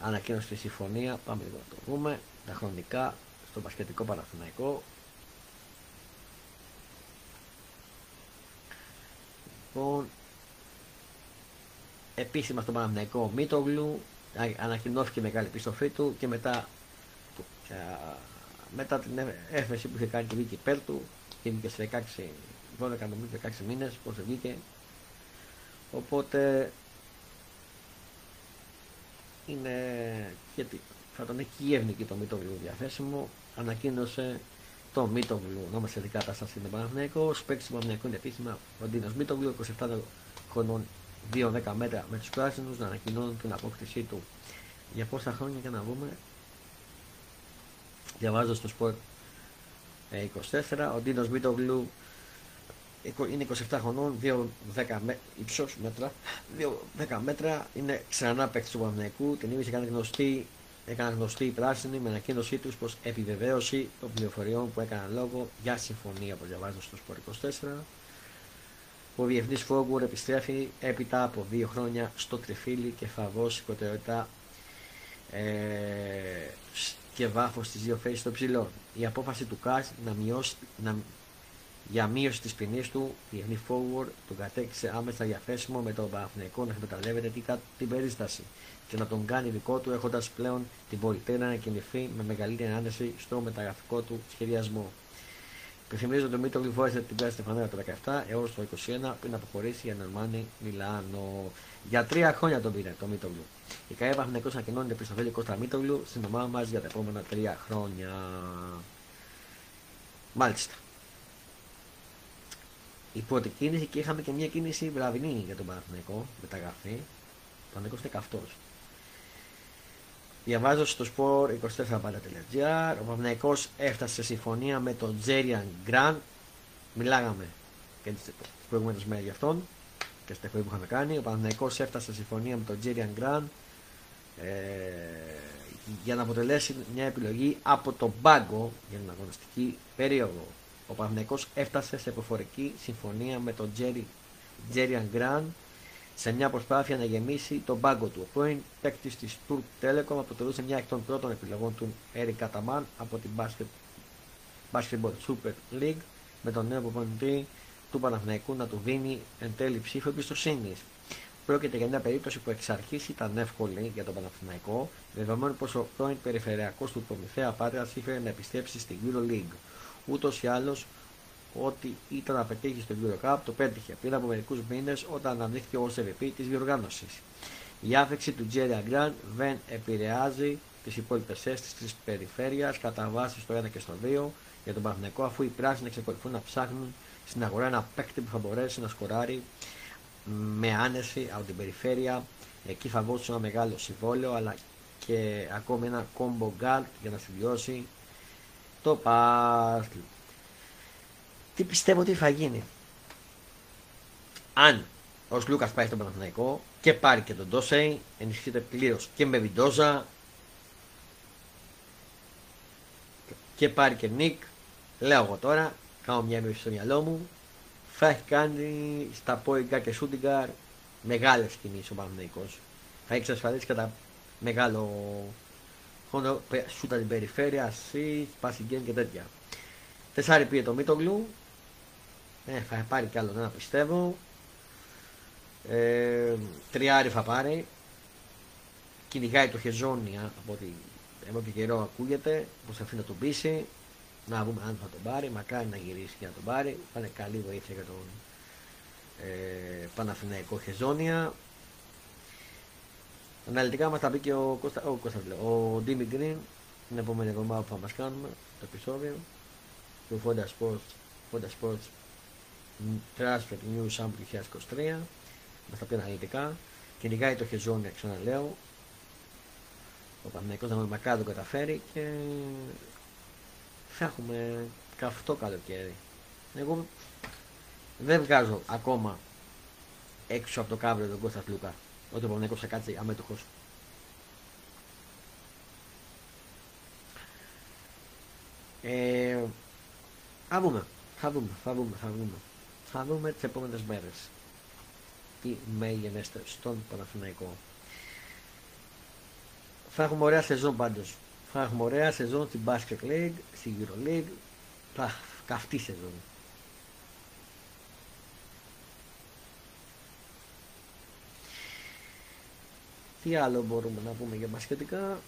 Ανακοίνωσε τη συμφωνία, πάμε λίγο να το δούμε, τα χρονικά στο Πασχετικό Παναθηναϊκό. Λοιπόν, επίσημα στο Παναθηναϊκό Μήτογλου, ανακοινώθηκε η μεγάλη επιστροφή του και μετά, μετά την έφεση που είχε κάνει τη βγήκε υπέρ του και βγήκε σε 16, 12 νομίζω 16 μήνες, πώς βγήκε. Οπότε είναι γιατί θα τον έχει η Εύνικη το Μήτογλου διαθέσιμο. Ανακοίνωσε το Μήτογλου να είμαστε σε κατάσταση με Παναθηναϊκό. Παίξει του Παναθηναϊκού είναι επίσημα ο Ντίνος Μήτογλου, 27 χρονών 2-10 μέτρα με τους πράσινους να ανακοινώνουν την απόκτησή του για πόσα χρόνια για να δούμε. Διαβάζω στο σπορ 24. Ο Ντίνος Μήτογλου είναι 27 χρονών, 2-10 ύψος μέτρα, 2-10 μέτρα, είναι ξανά παίκτης του Παναγενικού, την είχε κάνει γνωστή, έκανε γνωστή η πράσινη με ανακοίνωσή τους πως επιβεβαίωση των πληροφοριών που έκαναν λόγο για συμφωνία που διαβάζω στο Σπορ 24. Ο Διεθνής Φόγκουρ επιστρέφει έπειτα από δύο χρόνια στο τριφύλι και θα δώσει προτεραιότητα ε, και βάθος στις δύο θέσει των ψηλών. Η απόφαση του ΚΑΣ να, μειώσει, να για μείωση της ποινής του, η Εθνή Forward τον κατέκτησε άμεσα διαθέσιμο με τον Παναθηναϊκό να εκμεταλλεύεται την περίσταση και να τον κάνει δικό του έχοντας πλέον την πολιτεία να κινηθεί με μεγαλύτερη άνεση στο μεταγραφικό του σχεδιασμό. Επιθυμίζω ότι ο Μήτρο γλυφώρισε την πέραστη Στεφανέρα το 17 έως το 21 πριν αποχωρήσει για Νερμάνι Μιλάνο. Για τρία χρόνια τον πήρε το Μήτρογλου. Η ΚΑΕ Παναθηναϊκός ανακοινώνει την επιστροφή του Κώστα Μήτρογλου στην ομάδα μας για τα επόμενα τρία χρόνια. Μάλιστα η πρώτη κίνηση και είχαμε και μια κίνηση βραδινή για τον Παναθηναϊκό μεταγραφή. Ο Παναθηναϊκός είναι καυτός. Διαβάζω στο sport 24 Ο Παναθηναϊκός έφτασε σε συμφωνία με τον Τζέριαν Γκραν. Μιλάγαμε και τις προηγούμενες μέρες για αυτόν και στα που είχαμε κάνει. Ο Παναθηναϊκός έφτασε σε συμφωνία με τον Τζέριαν Γκραν ε, για να αποτελέσει μια επιλογή από τον πάγκο για την αγωνιστική περίοδο ο Παναθηναϊκός έφτασε σε προφορική συμφωνία με τον Τζέρι Τζέριαν Γκραν σε μια προσπάθεια να γεμίσει τον πάγκο του. Ο πρώην παίκτης της Turk Telecom αποτελούσε μια εκ των πρώτων επιλογών του Έρη Καταμάν από την Basketball Super League με τον νέο προπονητή του Παναθηναϊκού να του δίνει εν τέλει ψήφο εμπιστοσύνης. Πρόκειται για μια περίπτωση που εξ αρχής ήταν εύκολη για τον Παναθηναϊκό, δεδομένου πως ο πρώην περιφερειακός του Προμηθέα Πάτρας ήθελε να επιστρέψει στην EuroLeague ούτως ή άλλως ό,τι ήταν να πετύχει στο Eurocup το πέτυχε πριν από μερικούς μήνες όταν αναδείχθηκε ω MVP της διοργάνωσης. Η άφηξη του Τζέρι Αγκράν δεν επηρεάζει τις υπόλοιπες αίσθησει της περιφέρειας κατά βάση στο 1 και στο 2 για τον Παναγενικό αφού οι πράσινοι εξακολουθούν να ψάχνουν στην αγορά ένα παίκτη που θα μπορέσει να σκοράρει με άνεση από την περιφέρεια. Εκεί θα δώσει ένα μεγάλο συμβόλαιο αλλά και ακόμη ένα combo guard για να συμβιώσει το Πάσλ. Τι πιστεύω ότι θα γίνει. Αν ο Λούκας πάει στον Παναθηναϊκό και πάρει και τον Ντόσεϊ, ενισχύεται πλήρως και με Βιντόζα και πάρει και Νικ, λέω εγώ τώρα, κάνω μια έμπνευση στο μυαλό μου, θα έχει κάνει στα πόιγκα και σούντιγκαρ μεγάλες κινήσεις ο Παναθηναϊκός. Θα έχει εξασφαλίσει κατά μεγάλο Μόνο σούτα την περιφέρεια, ασύ, πάση γκέν και τέτοια. Τεσάρι πήγε το Μίτογλου. Ε, θα πάρει κι άλλο ένα πιστεύω. Ε, τριάρι θα πάρει. Κυνηγάει το Χεζόνια από ότι εδώ και καιρό ακούγεται. Πως αφήνει να τον πείσει. Να δούμε αν θα τον πάρει. Μακάρι να γυρίσει και να τον πάρει. Θα είναι καλή βοήθεια για τον ε, Παναθηναϊκό Χεζόνια. Αναλυτικά μας θα πει και ο Κώστα, ο, Κώστας, ο Ντίμι Γκριν την επόμενη εβδομάδα που θα μας κάνουμε το επεισόδιο. Του Fonda Sports, Fonda Sports Transfer New Sample 2023 μας θα πει αναλυτικά. Κυνηγάει το χεζόνια ξαναλέω. Ο Παναγικός να μακάρι το καταφέρει και θα έχουμε καυτό καλοκαίρι. Εγώ δεν βγάζω ακόμα έξω από το κάβριο τον Κώστας Λούκα. Ότι ο έκοψε κάτι αμέτωχος. Ε, θα δούμε, θα δούμε, θα δούμε, θα δούμε. Θα δούμε τις επόμενες μέρες τι μέγενεστε στον Παναθηναϊκό. Θα έχουμε ωραία σεζόν πάντως. Θα έχουμε ωραία σεζόν στην Basket League, στην Euro League. Θα καυτή σεζόν. Τι άλλο μπορούμε να πούμε για μπασκετικά.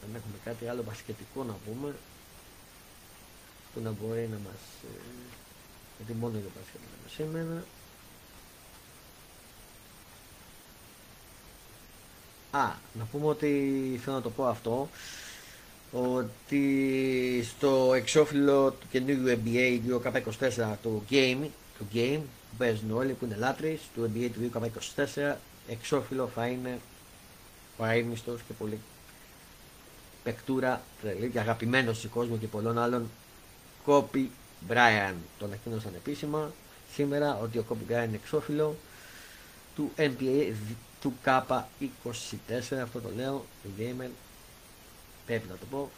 Δεν έχουμε κάτι άλλο μπασκετικό να πούμε που να μπορεί να μας ε, γιατί μόνο για μπασκετικό σήμερα Α, να πούμε ότι θέλω να το πω αυτό ότι στο εξώφυλλο του καινούργιου NBA 2K24 το Game, το Game που παίζουν όλοι που είναι λάτρεις του NBA του 2K24 εξώφυλλο θα είναι ο αείμνηστος και πολύ παικτούρα τρελή και αγαπημένος του κόσμου και πολλών άλλων Κόπι Μπράιαν. Τον ανακοίνωσαν επίσημα σήμερα ότι ο Κόπι Μπράιαν είναι εξώφυλλο του NBA του K24. Αυτό το λέω, του Gamer. Πρέπει να το πω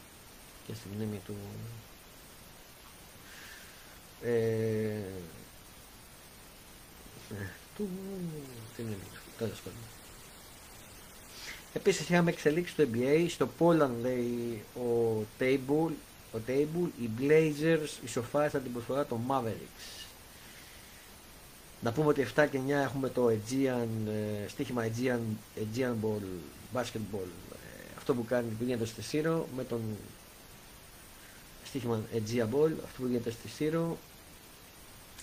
και στη μνήμη του. Ε, ε του. Τη μνήμη του. Τέλος πάντων. Επίσης είχαμε εξελίξει το NBA, στο Poland λέει ο Table, ο Table οι Blazers ισοφάρισαν την προσφορά των Mavericks. Να πούμε ότι 7 και 9 έχουμε το Aegean, ε, στοίχημα Aegean, Aegean Ball, Basketball, ε, αυτό που κάνει που γίνεται στη Σύρο με τον στοίχημα Aegean Ball, αυτό που γίνεται στη Σύρο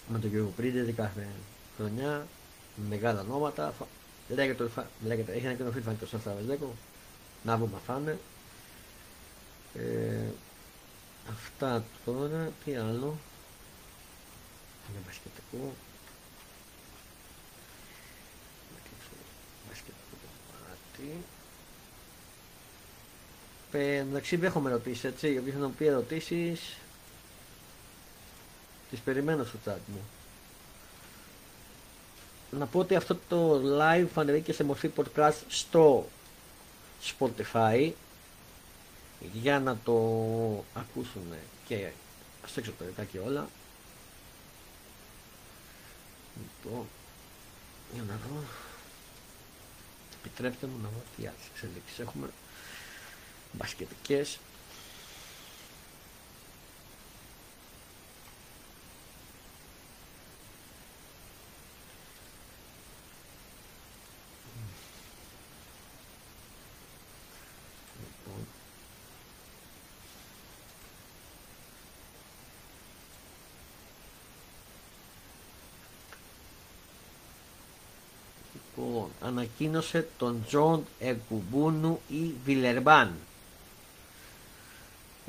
με τον Γιώργο Πρίντε κάθε χρονιά, μεγάλα ονόματα, Λέγεται, λέγεται, έχει ανακοινωθεί θα είναι το Σαν Βεζέκο. Να βγούμε θα είναι. Ε, αυτά τώρα, τι άλλο; Είναι μπασκετικό. Μπασκετικό κομμάτι. Ε, εντάξει, δεν έχουμε ερωτήσεις έτσι. Όποιος θα μου πει ερωτήσεις, τις περιμένω στο chat μου να πω ότι αυτό το live θα ανεβεί και σε μορφή podcast στο Spotify για να το ακούσουν και στο εξωτερικά και όλα. Λοιπόν, για να δω. Επιτρέψτε μου να δω τι άλλες εξελίξεις έχουμε. Μπασκετικές. ανακοίνωσε τον Τζον Εκουμπούνου ή Βιλερμπάν.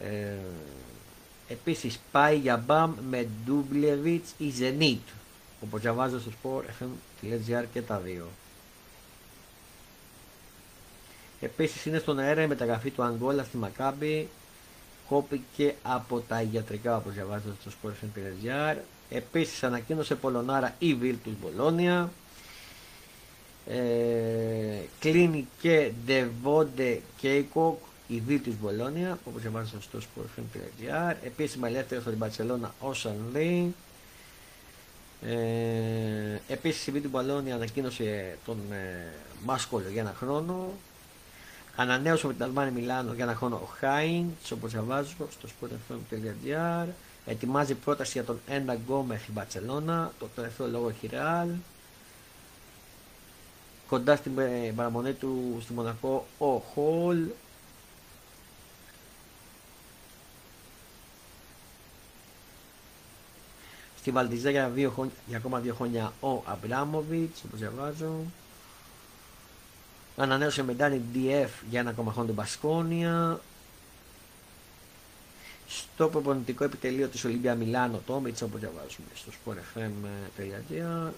Ε, επίσης πάει για μπαμ με Ντούμπλεβιτς ή Ζενίτ όπως διαβάζω στο sport.fm.gr και τα δύο. Επίσης είναι στον αέρα η μεταγραφή του Αγγόλα στη Μακάμπη κόπηκε από τα ιατρικά όπως διαβάζω στο sport.fm.gr Επίσης ανακοίνωσε Πολωνάρα η Βίλτους Μπολόνια ε, κλείνει και Devonde Κέικοκ η Β της Μπολόνια όπως διαβάζετε στο sportfm.gr επίσημα ελεύθερος από την Παρσελώνα ο Σανλή ε, επίσης η Β της Μπολόνια ανακοίνωσε τον ε, Μάσκολο για ένα χρόνο. Ανανέωσε με την Αλμάνη Μιλάνο για ένα χρόνο ο Χάιντς όπως διαβάζω στο sportfm.gr ετοιμάζει πρόταση για τον Ένα Γκόμεθ στην Μπαρσελώνα το τελευταίο λόγο έχει Ρεάλ. Κοντά στην ε, παραμονή του στη Μονακό ο Χολ στη Βαλτιζά για, δύο για ακόμα δύο χρόνια ο Αμπράμοβιτς όπως διαβάζω. Ανανέωσε με Ντάνι DF για ένα ακόμα χρόνο την Πασκόνια. Στο προπονητικό επιτελείο της Ολύμπια Μιλάνο Τόμιτς όπως διαβάζουμε στο sportfm.gr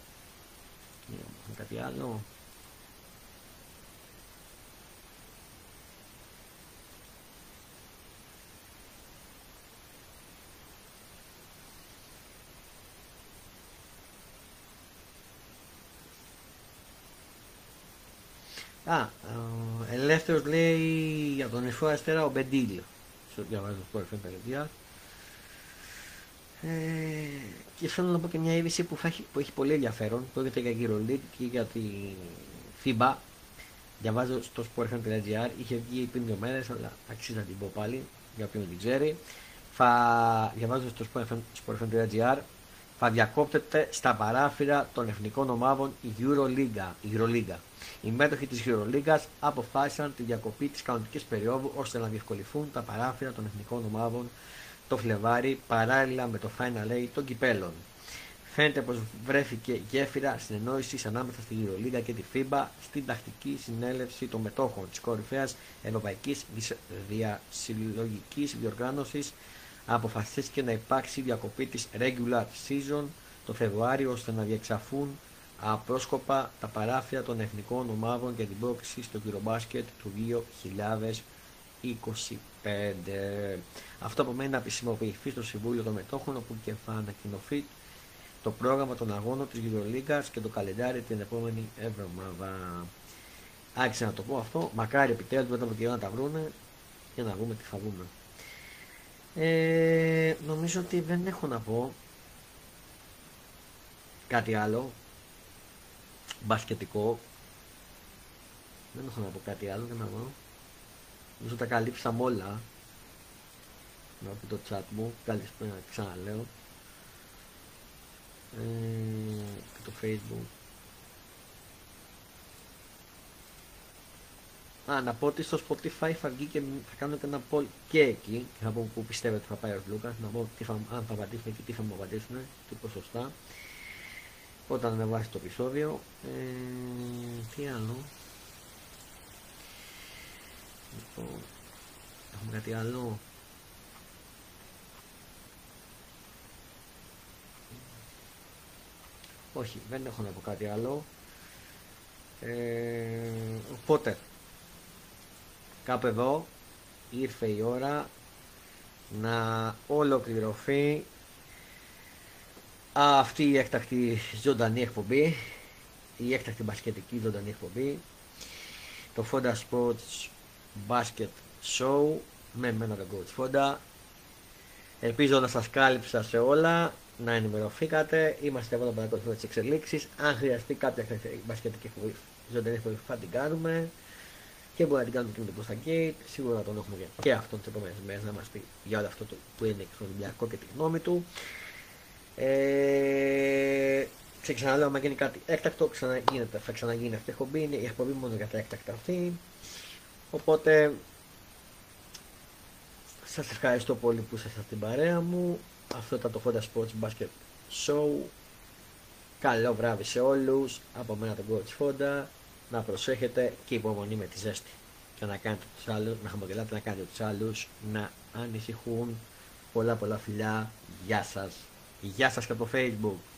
κάτι άλλο Α, ο ελεύθερος λέει για τον Ιφό Αστέρα ο Μπεντήλ. Στο διαβάζω το FM παιδιά. Ε, και θέλω να πω και μια είδηση που, έχει, που έχει πολύ ενδιαφέρον. Πρόκειται για EuroLeague και για τη FIBA. Διαβάζω στο sportfm.gr. Είχε βγει πριν δύο μέρες, αλλά αξίζει να την πω πάλι για όποιον δεν την ξέρει. Θα διαβάζω στο sportfm.gr. Θα διακόπτεται στα παράθυρα των εθνικών ομάδων η EuroLiga. Η EuroLiga. Οι μέτοχοι της EuroLiga αποφάσισαν τη διακοπή της κανονικής περίοδου ώστε να διευκολυθούν τα παράθυρα των εθνικών ομάδων το Φλεβάρι παράλληλα με το Final A των κυπέλων. Φαίνεται πως βρέθηκε γέφυρα συνεννόησης ανάμεσα στη Euroliga και τη FIBA στην τακτική συνέλευση των μετόχων της κορυφαίας Ευρωπαϊκής Διασυλλογικής Διοργάνωσης αποφασίστηκε να υπάρξει διακοπή της regular season το Φεβρουάριο ώστε να διεξαφούν απρόσκοπα τα παράφια των εθνικών ομάδων για την πρόκληση στο Eurobasket του 2025. Αυτό απομένει να επισημοποιηθεί στο Συμβούλιο των Μετόχων όπου και θα ανακοινωθεί το πρόγραμμα των αγώνων της Euroligas και το καλεντάρι την επόμενη εβδομάδα. Άρχισα να το πω αυτό. Μακάρι επιτέλους μετά από καιρό να τα βρούνε και να δούμε τι θα δούμε. Ε, νομίζω ότι δεν έχω να πω κάτι άλλο μπασκετικό. Δεν έχω να πω κάτι άλλο για να δω. Νομίζω τα καλύψαμε όλα. Να πει το chat μου. Καλησπέρα, ξαναλέω. Ε, και το facebook. Α, να πω ότι στο Spotify θα βγει και θα κάνω και ένα poll και εκεί και θα πω που πιστεύετε θα πάει ο Λούκας, να πω τι θα, αν θα απαντήσουν και τι θα μου απαντήσουν, τι ποσοστά όταν ανεβάσει το επεισόδιο. Ε, τι άλλο. Λοιπόν, έχουμε κάτι άλλο. Όχι, δεν έχω να πω κάτι άλλο. Ε, οπότε, κάπου εδώ ήρθε η ώρα να ολοκληρωθεί αυτή η έκτακτη ζωντανή εκπομπή, η έκτακτη μπασκετική ζωντανή εκπομπή, το Fonda Sports Basket Show με μένα τον Coach Fonda. Ελπίζω να σας κάλυψα σε όλα, να ενημερωθήκατε. Είμαστε εδώ να παρακολουθούμε τις εξελίξεις. Αν χρειαστεί κάποια μπασκετική εκπομπή, ζωντανή εκπομπή θα την κάνουμε. Και μπορεί να την κάνουμε και με τον Κώστα Γκέιτ. Σίγουρα να τον έχουμε και αυτόν τι επόμενε μέρε να μας πει για όλο αυτό το που είναι στον Ολυμπιακό και τη γνώμη του. Ε, και ξαναλέω, άμα γίνει κάτι έκτακτο, ξαναγίνεται, θα ξαναγίνει αυτή η εκπομπή. Είναι η εκπομπή μόνο για τα έκτακτα αυτή. Οπότε, σας ευχαριστώ πολύ που ήσασταν στην παρέα μου. Αυτό ήταν το Honda Sports Basket Show. Καλό βράδυ σε όλους. Από μένα τον Coach Fonda. Να προσέχετε και υπομονή με τη ζέστη. Και να κάνετε τους άλλους, να χαμογελάτε, να κάνετε τους άλλους να ανησυχούν. Πολλά πολλά φιλιά. Γεια σας. Γεια σας και από facebook.